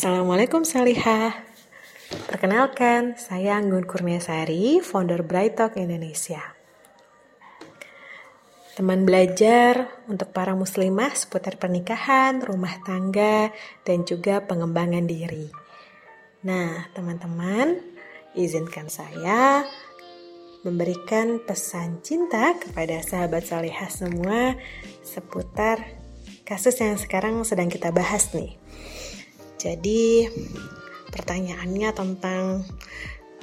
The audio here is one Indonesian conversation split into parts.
Assalamualaikum Salihah. Perkenalkan, saya Anggun Kurniasari, founder Bright Talk Indonesia. Teman belajar untuk para muslimah seputar pernikahan, rumah tangga, dan juga pengembangan diri. Nah, teman-teman, izinkan saya memberikan pesan cinta kepada sahabat salihah semua seputar kasus yang sekarang sedang kita bahas nih. Jadi pertanyaannya tentang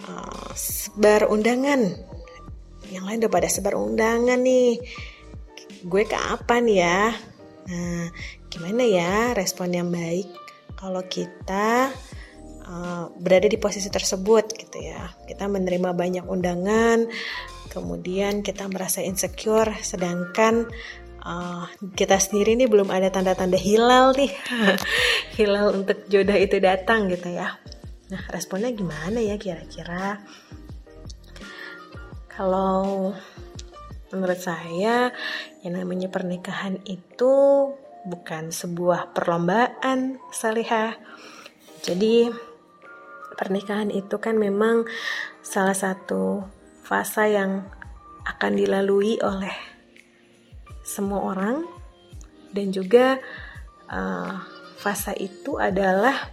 uh, sebar undangan. Yang lain udah pada sebar undangan nih. Gue kapan ya? Nah, gimana ya respon yang baik kalau kita uh, berada di posisi tersebut gitu ya. Kita menerima banyak undangan, kemudian kita merasa insecure sedangkan uh, kita sendiri ini belum ada tanda-tanda hilal nih. Hilal untuk jodoh itu datang gitu ya. Nah responnya gimana ya kira-kira? Kalau menurut saya yang namanya pernikahan itu bukan sebuah perlombaan salihah. Jadi pernikahan itu kan memang salah satu fase yang akan dilalui oleh semua orang. Dan juga uh, fase itu adalah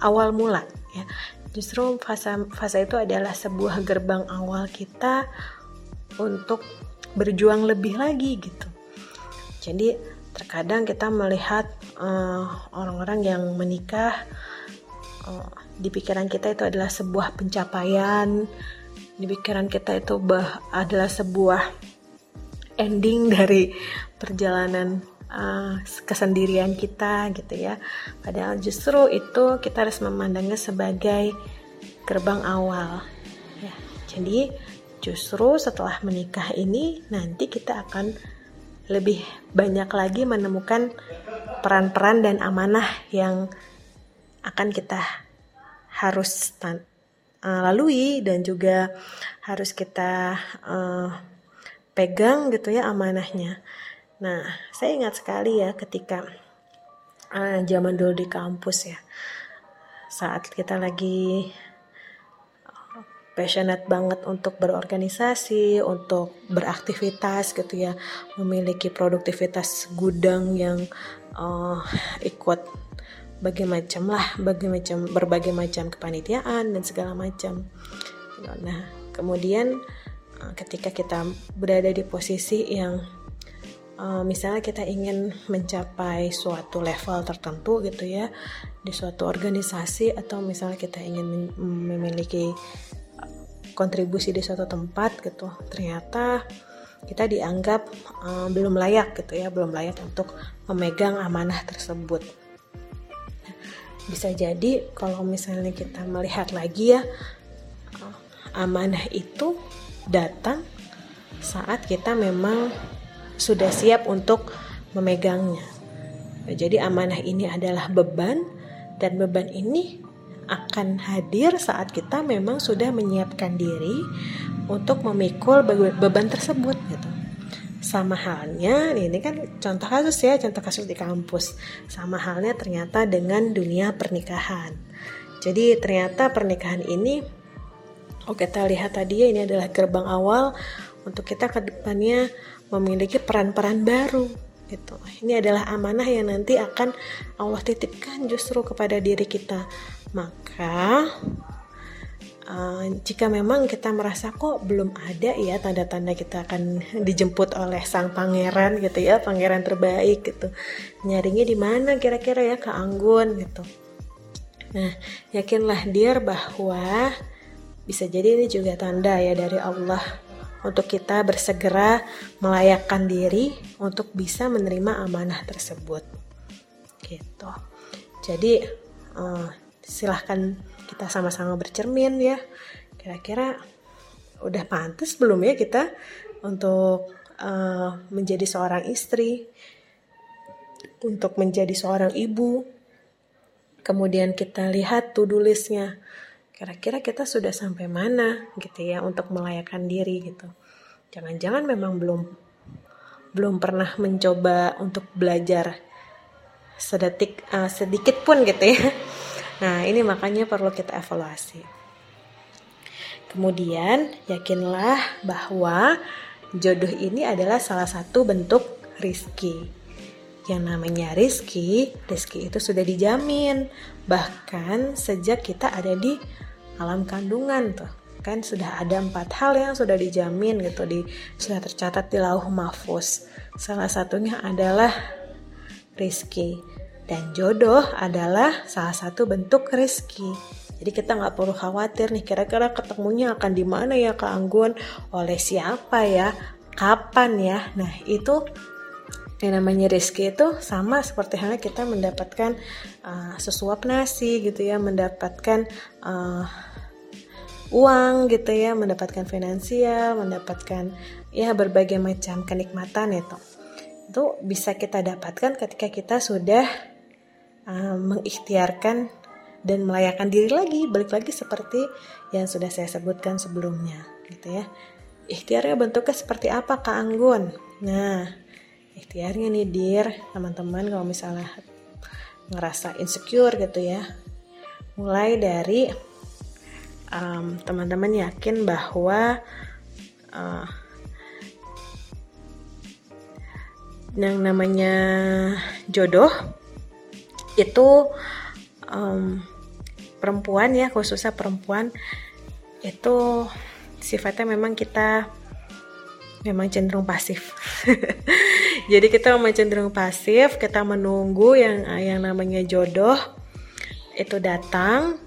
awal mula ya. Justru fase fase itu adalah sebuah gerbang awal kita untuk berjuang lebih lagi gitu. Jadi terkadang kita melihat eh, orang-orang uh, yang menikah uh, di pikiran kita itu adalah sebuah pencapaian di pikiran kita itu bah adalah sebuah ending dari perjalanan uh, kesendirian kita gitu ya. Padahal justru itu kita harus memandangnya sebagai gerbang awal. Ya, jadi justru setelah menikah ini nanti kita akan lebih banyak lagi menemukan peran-peran dan amanah yang akan kita harus uh, lalui dan juga harus kita uh, pegang gitu ya amanahnya. Nah, saya ingat sekali ya ketika uh, zaman dulu di kampus ya, saat kita lagi passionate banget untuk berorganisasi, untuk beraktivitas gitu ya, memiliki produktivitas gudang yang uh, ikut berbagai macam lah berbagai macam berbagai macam kepanitiaan dan segala macam. Nah kemudian eh, ketika kita berada di posisi yang uh, misalnya kita ingin mencapai suatu level tertentu gitu ya di suatu organisasi atau misalnya kita ingin memiliki kontribusi di suatu tempat gitu ternyata kita dianggap uh, belum layak gitu ya belum layak untuk memegang amanah tersebut bisa jadi kalau misalnya kita melihat lagi ya amanah itu datang saat kita memang sudah siap untuk memegangnya. Jadi amanah ini adalah beban dan beban ini akan hadir saat kita memang sudah menyiapkan diri untuk memikul beban tersebut gitu sama halnya ini kan contoh kasus ya contoh kasus di kampus. Sama halnya ternyata dengan dunia pernikahan. Jadi ternyata pernikahan ini oh kita lihat tadi ya ini adalah gerbang awal untuk kita ke depannya memiliki peran-peran baru gitu. Ini adalah amanah yang nanti akan Allah titipkan justru kepada diri kita. Maka uh, jika memang kita merasa kok belum ada ya tanda-tanda kita akan dijemput oleh sang pangeran gitu ya pangeran terbaik gitu. Nyarinya di mana kira-kira ya ke Anggun gitu. Nah yakinlah dia bahwa bisa jadi ini juga tanda ya dari Allah untuk kita bersegera melayakkan diri untuk bisa menerima amanah tersebut. Gitu. Jadi uh, silahkan kita sama-sama bercermin ya. Kira-kira udah pantas belum ya kita untuk uh, menjadi seorang istri untuk menjadi seorang ibu? Kemudian kita lihat to-do listnya. Kira-kira kita sudah sampai mana gitu ya untuk melayakkan diri gitu. Jangan-jangan memang belum belum pernah mencoba untuk belajar sedetik uh, sedikit pun gitu ya. Nah, ini makanya perlu kita evaluasi. Kemudian, yakinlah bahwa jodoh ini adalah salah satu bentuk rizki. Yang namanya rizki, rizki itu sudah dijamin. Bahkan sejak kita ada di alam kandungan tuh kan sudah ada empat hal yang sudah dijamin gitu di sudah tercatat di lauh mahfuz salah satunya adalah rizki dan jodoh adalah salah satu bentuk rizki jadi kita nggak perlu khawatir nih kira-kira ketemunya akan di mana ya Kak Anggun? Oleh siapa ya? Kapan ya? Nah itu yang namanya rizki itu sama seperti halnya kita mendapatkan uh, sesuap nasi gitu ya mendapatkan uh, uang gitu ya, mendapatkan finansial, mendapatkan ya berbagai macam kenikmatan itu. Itu bisa kita dapatkan ketika kita sudah uh, mengikhtiarkan dan melayakan diri lagi, balik lagi seperti yang sudah saya sebutkan sebelumnya, gitu ya. Ikhtiarnya bentuknya seperti apa Kak Anggun? Nah, ikhtiarnya nih dir, teman-teman kalau misalnya ngerasa insecure gitu ya. Mulai dari teman-teman um, yakin bahwa uh, yang namanya jodoh itu um, perempuan ya khususnya perempuan itu sifatnya memang kita memang cenderung pasif. Jadi kita memang cenderung pasif, kita menunggu yang yang namanya jodoh itu datang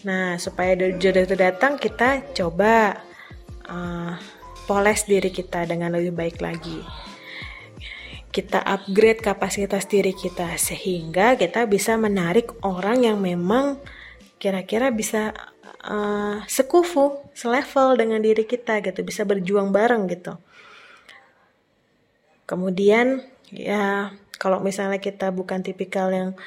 Nah, supaya jodoh itu datang, kita coba uh, poles diri kita dengan lebih baik lagi. Kita upgrade kapasitas diri kita sehingga kita bisa menarik orang yang memang kira-kira bisa uh, sekufu, selevel dengan diri kita gitu, bisa berjuang bareng gitu. Kemudian ya kalau misalnya kita bukan tipikal yang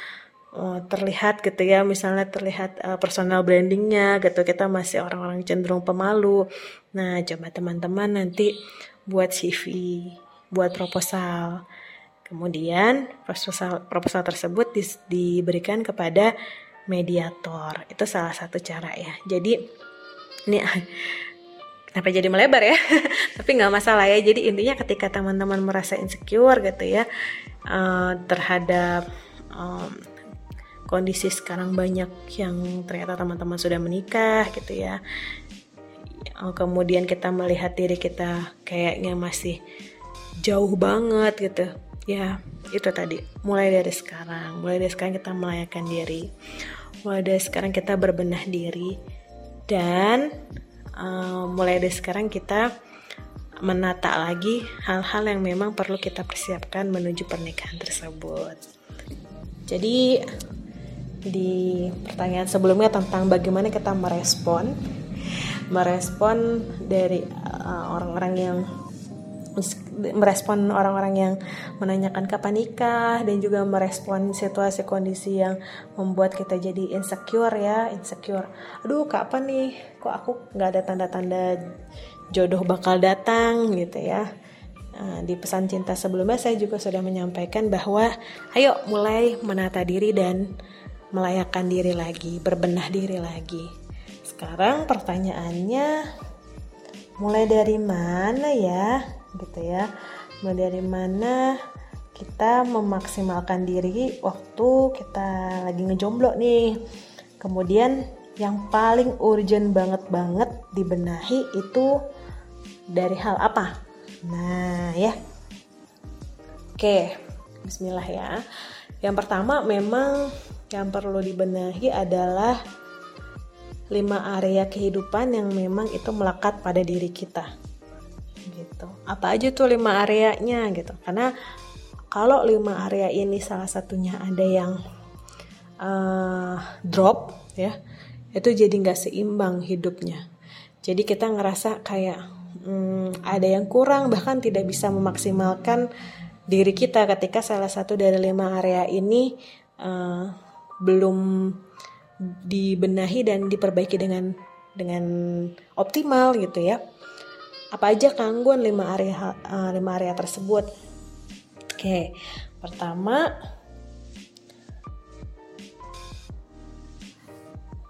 uh, terlihat gitu ya misalnya terlihat uh, personal brandingnya gitu kita masih orang-orang cenderung pemalu nah coba teman-teman nanti buat CV buat proposal. Kemudian proposal proposal tersebut di, diberikan kepada mediator. Itu salah satu cara ya. Jadi ini kenapa jadi melebar ya? Tapi nggak masalah ya. Jadi intinya ketika teman-teman merasa insecure gitu ya uh, terhadap um, kondisi sekarang banyak yang ternyata teman-teman sudah menikah gitu ya. Oh, kemudian kita melihat diri kita kayaknya masih jauh banget gitu. Ya itu tadi. Mulai dari sekarang. Mulai dari sekarang kita melayakan diri. Mulai dari sekarang kita berbenah diri. Dan uh, mulai dari sekarang kita menata lagi hal-hal yang memang perlu kita persiapkan menuju pernikahan tersebut. Jadi di pertanyaan sebelumnya tentang bagaimana kita merespon merespon dari uh, orang-orang uh, yang merespon orang-orang yang menanyakan kapan nikah dan juga merespon situasi kondisi yang membuat kita jadi insecure ya insecure aduh kapan nih kok aku nggak ada tanda-tanda jodoh bakal datang gitu ya uh, di pesan cinta sebelumnya saya juga sudah menyampaikan bahwa ayo mulai menata diri dan melayakkan diri lagi, berbenah diri lagi. Sekarang pertanyaannya mulai dari mana ya? Gitu ya. Mulai dari mana kita memaksimalkan diri waktu kita lagi ngejomblo nih. Kemudian yang paling urgent banget banget dibenahi itu dari hal apa? Nah, ya. Oke, bismillah ya. Yang pertama memang yang perlu dibenahi adalah lima area kehidupan yang memang itu melekat pada diri kita gitu. Apa aja tuh lima areanya gitu. Karena kalau lima area ini salah satunya ada yang uh, drop ya itu jadi nggak seimbang hidupnya. Jadi kita ngerasa kayak hmm, ada yang kurang bahkan tidak bisa memaksimalkan diri kita ketika salah satu dari lima area ini uh, belum dibenahi dan diperbaiki dengan dengan optimal gitu ya apa aja gangguan lima area uh, lima area tersebut? Oke pertama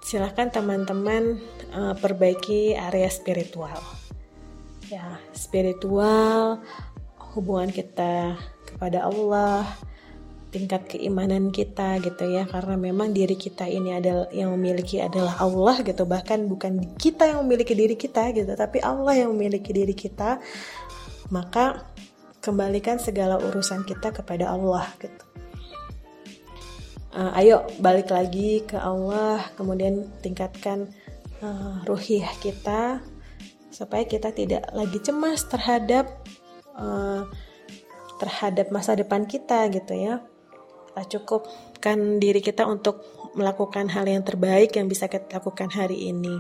silahkan teman-teman uh, perbaiki area spiritual. Ya spiritual hubungan kita kepada Allah tingkat keimanan kita gitu ya. Karena memang diri kita ini adalah yang memiliki adalah Allah gitu. Bahkan bukan kita yang memiliki diri kita gitu tapi Allah yang memiliki diri kita. Maka kembalikan segala urusan kita kepada Allah gitu. Uh, ayo balik lagi ke Allah kemudian tingkatkan uh, ruhiyah kita supaya kita tidak lagi cemas terhadap uh, terhadap masa depan kita gitu ya cukupkan diri kita untuk melakukan hal yang terbaik yang bisa kita lakukan hari ini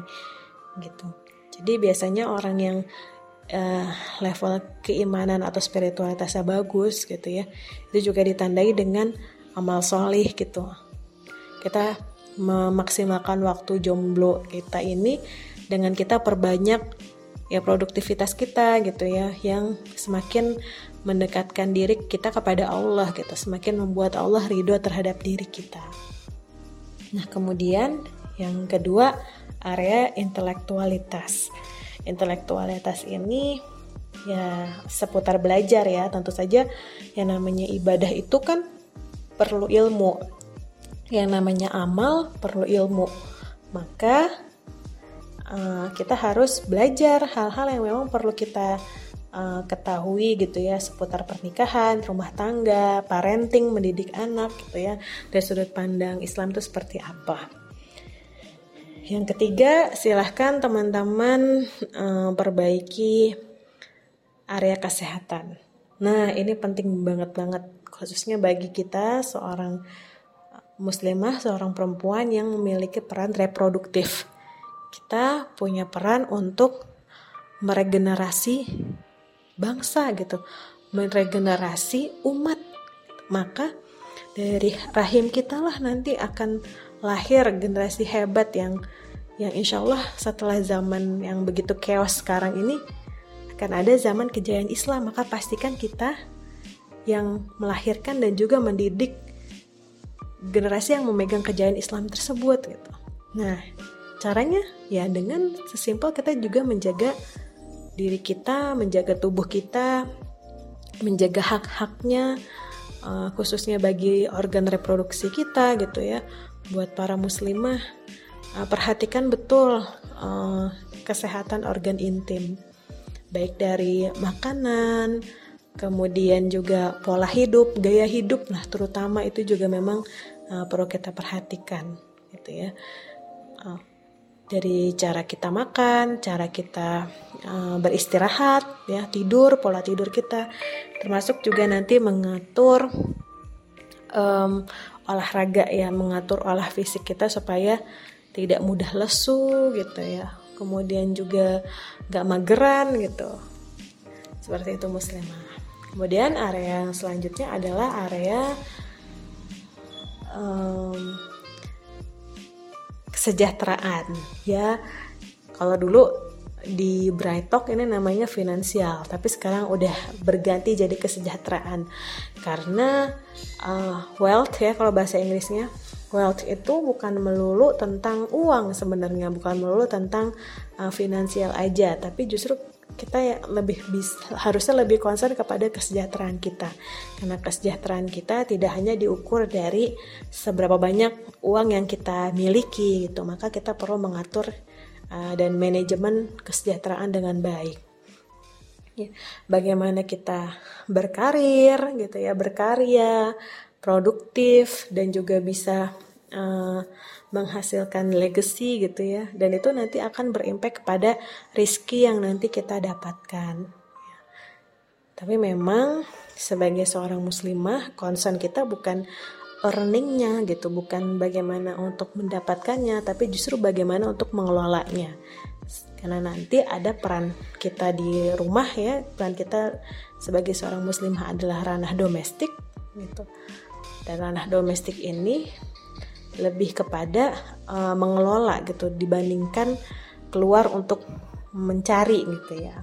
gitu. Jadi biasanya orang yang uh, level keimanan atau spiritualitasnya bagus gitu ya itu juga ditandai dengan amal solih gitu. Kita memaksimalkan waktu jomblo kita ini dengan kita perbanyak ya produktivitas kita gitu ya yang semakin mendekatkan diri kita kepada Allah gitu semakin membuat Allah ridho terhadap diri kita. Nah kemudian yang kedua area intelektualitas. Intelektualitas ini ya seputar belajar ya tentu saja yang namanya ibadah itu kan perlu ilmu. Yang namanya amal perlu ilmu. Maka uh, kita harus belajar hal-hal yang memang perlu kita uh, ketahui gitu ya seputar pernikahan, rumah tangga, parenting, mendidik anak gitu ya dari sudut pandang Islam itu seperti apa. Yang ketiga, silahkan teman-teman uh, perbaiki area kesehatan. Nah, ini penting banget banget khususnya bagi kita seorang muslimah, seorang perempuan yang memiliki peran reproduktif. Kita punya peran untuk meregenerasi bangsa gitu. Meregenerasi umat. Maka dari rahim kita lah nanti akan lahir generasi hebat yang yang insya Allah setelah zaman yang begitu chaos sekarang ini akan ada zaman kejayaan Islam. Maka pastikan kita yang melahirkan dan juga mendidik generasi yang memegang kejayaan Islam tersebut gitu. Nah, caranya ya dengan sesimpel kita juga menjaga diri kita, menjaga tubuh kita, menjaga hak-haknya, uh, khususnya bagi organ reproduksi kita gitu ya. Buat para muslimah, uh, perhatikan betul uh, kesehatan organ intim, baik dari makanan, kemudian juga pola hidup, gaya hidup, nah terutama itu juga memang uh, perlu kita perhatikan gitu ya. Uh, dari cara kita makan, cara kita uh, beristirahat, ya tidur, pola tidur kita, termasuk juga nanti mengatur um, olahraga ya, mengatur olah fisik kita supaya tidak mudah lesu gitu ya. Kemudian juga gak mageran gitu. Seperti itu muslimah. Kemudian area yang selanjutnya adalah area um, kesejahteraan ya. Kalau dulu di Brightok ini namanya finansial tapi sekarang udah berganti jadi kesejahteraan. Karena uh, wealth ya kalau bahasa Inggrisnya. Wealth itu bukan melulu tentang uang sebenarnya bukan melulu tentang uh, finansial aja tapi justru kita ya lebih bisa, harusnya lebih concern kepada kesejahteraan kita. Karena kesejahteraan kita tidak hanya diukur dari seberapa banyak uang yang kita miliki gitu. Maka kita perlu mengatur uh, dan manajemen kesejahteraan dengan baik. Ya, bagaimana kita berkarir gitu ya berkarya produktif dan juga bisa uh, menghasilkan legacy gitu ya. Dan itu nanti akan berimpact kepada rizki yang nanti kita dapatkan. Tapi memang sebagai seorang muslimah concern kita bukan earningnya gitu bukan bagaimana untuk mendapatkannya tapi justru bagaimana untuk mengelolanya. Karena nanti ada peran kita di rumah ya peran kita sebagai seorang muslimah adalah ranah domestik gitu. Dan ranah domestik ini lebih kepada uh, mengelola gitu dibandingkan keluar untuk mencari gitu ya.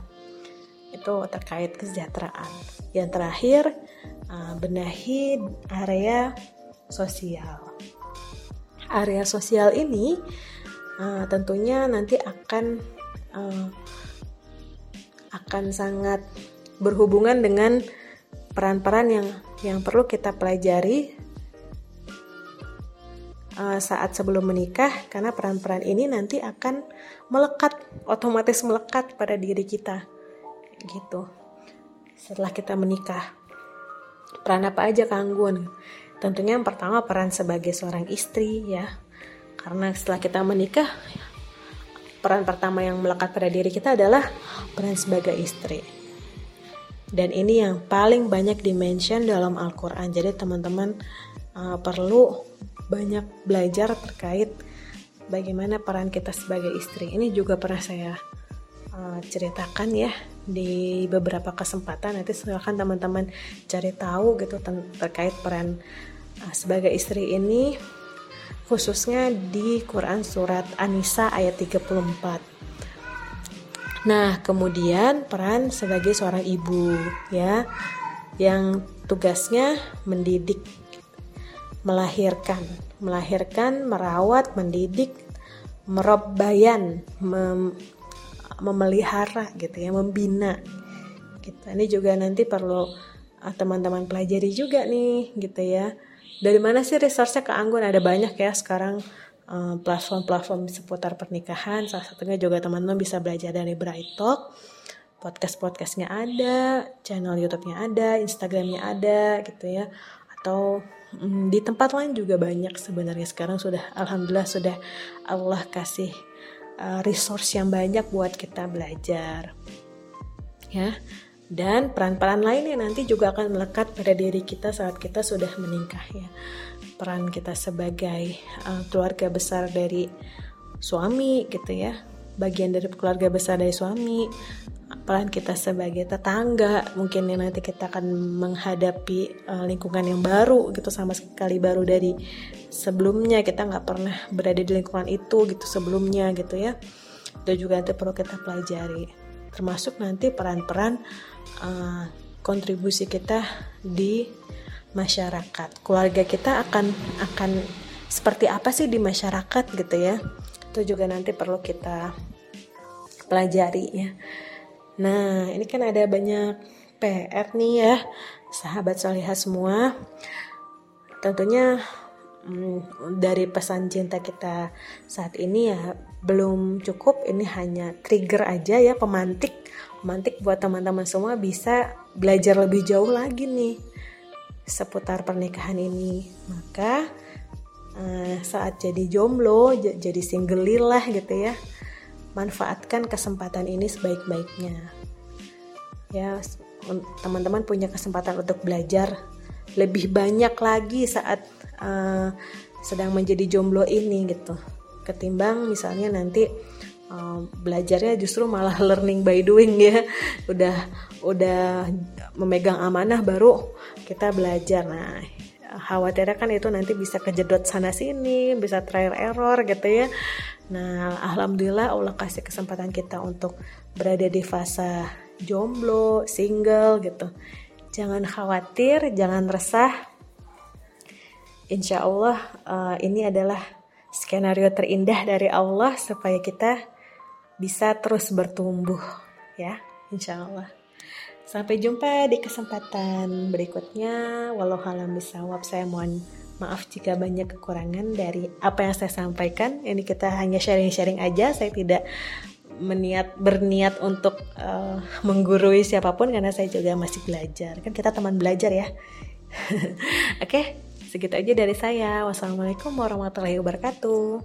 Itu terkait kesejahteraan. Yang terakhir uh, benahi area sosial. Area sosial ini uh, tentunya nanti akan uh, akan sangat berhubungan dengan peran-peran yang yang perlu kita pelajari saat sebelum menikah karena peran-peran ini nanti akan melekat otomatis melekat pada diri kita gitu. Setelah kita menikah. Peran apa aja kangguan tentunya yang pertama peran sebagai seorang istri ya. Karena setelah kita menikah peran pertama yang melekat pada diri kita adalah peran sebagai istri. Dan ini yang paling banyak dimention dalam Al-Quran. Jadi teman-teman uh, perlu banyak belajar terkait bagaimana peran kita sebagai istri. Ini juga pernah saya uh, ceritakan ya di beberapa kesempatan. Nanti silahkan teman-teman cari tahu gitu terkait peran uh, sebagai istri ini khususnya di Quran surat An-Nisa ayat 34. Nah, kemudian peran sebagai seorang ibu ya yang tugasnya mendidik melahirkan, melahirkan, merawat, mendidik, merobbayan, mem memelihara gitu ya, membina. Gitu. Ini juga nanti perlu ah, teman-teman pelajari juga nih gitu ya. Dari mana sih resource-nya ke Anggun? Ada banyak ya sekarang ah, platform-platform seputar pernikahan. Salah satunya juga teman-teman bisa belajar dari Bright Talk. Podcast-podcastnya ada, channel YouTube-nya ada, Instagram-nya ada gitu ya. Atau di tempat lain juga banyak sebenarnya. Sekarang sudah alhamdulillah sudah Allah kasih uh, resource yang banyak buat kita belajar ya. Dan peran-peran lain yang nanti juga akan melekat pada diri kita saat kita sudah menikah ya. Peran kita sebagai uh, keluarga besar dari suami gitu ya bagian dari keluarga besar dari suami. Peran kita sebagai tetangga mungkin yang nanti kita akan menghadapi uh, lingkungan yang baru gitu sama sekali baru dari sebelumnya. Kita nggak pernah berada di lingkungan itu gitu sebelumnya gitu ya. Dan juga nanti perlu kita pelajari. Termasuk nanti peran-peran uh, kontribusi kita di masyarakat. Keluarga kita akan akan seperti apa sih di masyarakat gitu ya itu juga nanti perlu kita pelajari ya Nah, ini kan ada banyak PR nih ya, sahabat solihah semua. Tentunya hmm, dari pesan cinta kita saat ini ya belum cukup. Ini hanya trigger aja ya, pemantik. Pemantik buat teman-teman semua bisa belajar lebih jauh lagi nih seputar pernikahan ini. Maka uh, saat jadi jomblo, jadi single lah gitu ya manfaatkan kesempatan ini sebaik-baiknya. Ya, teman-teman punya kesempatan untuk belajar lebih banyak lagi saat uh, sedang menjadi jomblo ini gitu. Ketimbang misalnya nanti uh, belajarnya justru malah learning by doing ya. Udah udah memegang amanah baru kita belajar. Nah, khawatirnya kan itu nanti bisa kejedot sana sini, bisa trial error gitu ya. Nah, alhamdulillah Allah kasih kesempatan kita untuk berada di fase jomblo, single gitu. Jangan khawatir, jangan resah. Insya Allah uh, ini adalah skenario terindah dari Allah supaya kita bisa terus bertumbuh ya, insya Allah. Sampai jumpa di kesempatan berikutnya. Walau halam bisawab, saya mohon Maaf jika banyak kekurangan dari apa yang saya sampaikan. Ini kita hanya sharing-sharing aja. Saya tidak meniat berniat untuk uh, menggurui siapa pun karena saya juga masih belajar. Kan kita teman belajar ya. Oke, okay, segitu aja dari saya. Wassalamualaikum warahmatullahi wabarakatuh.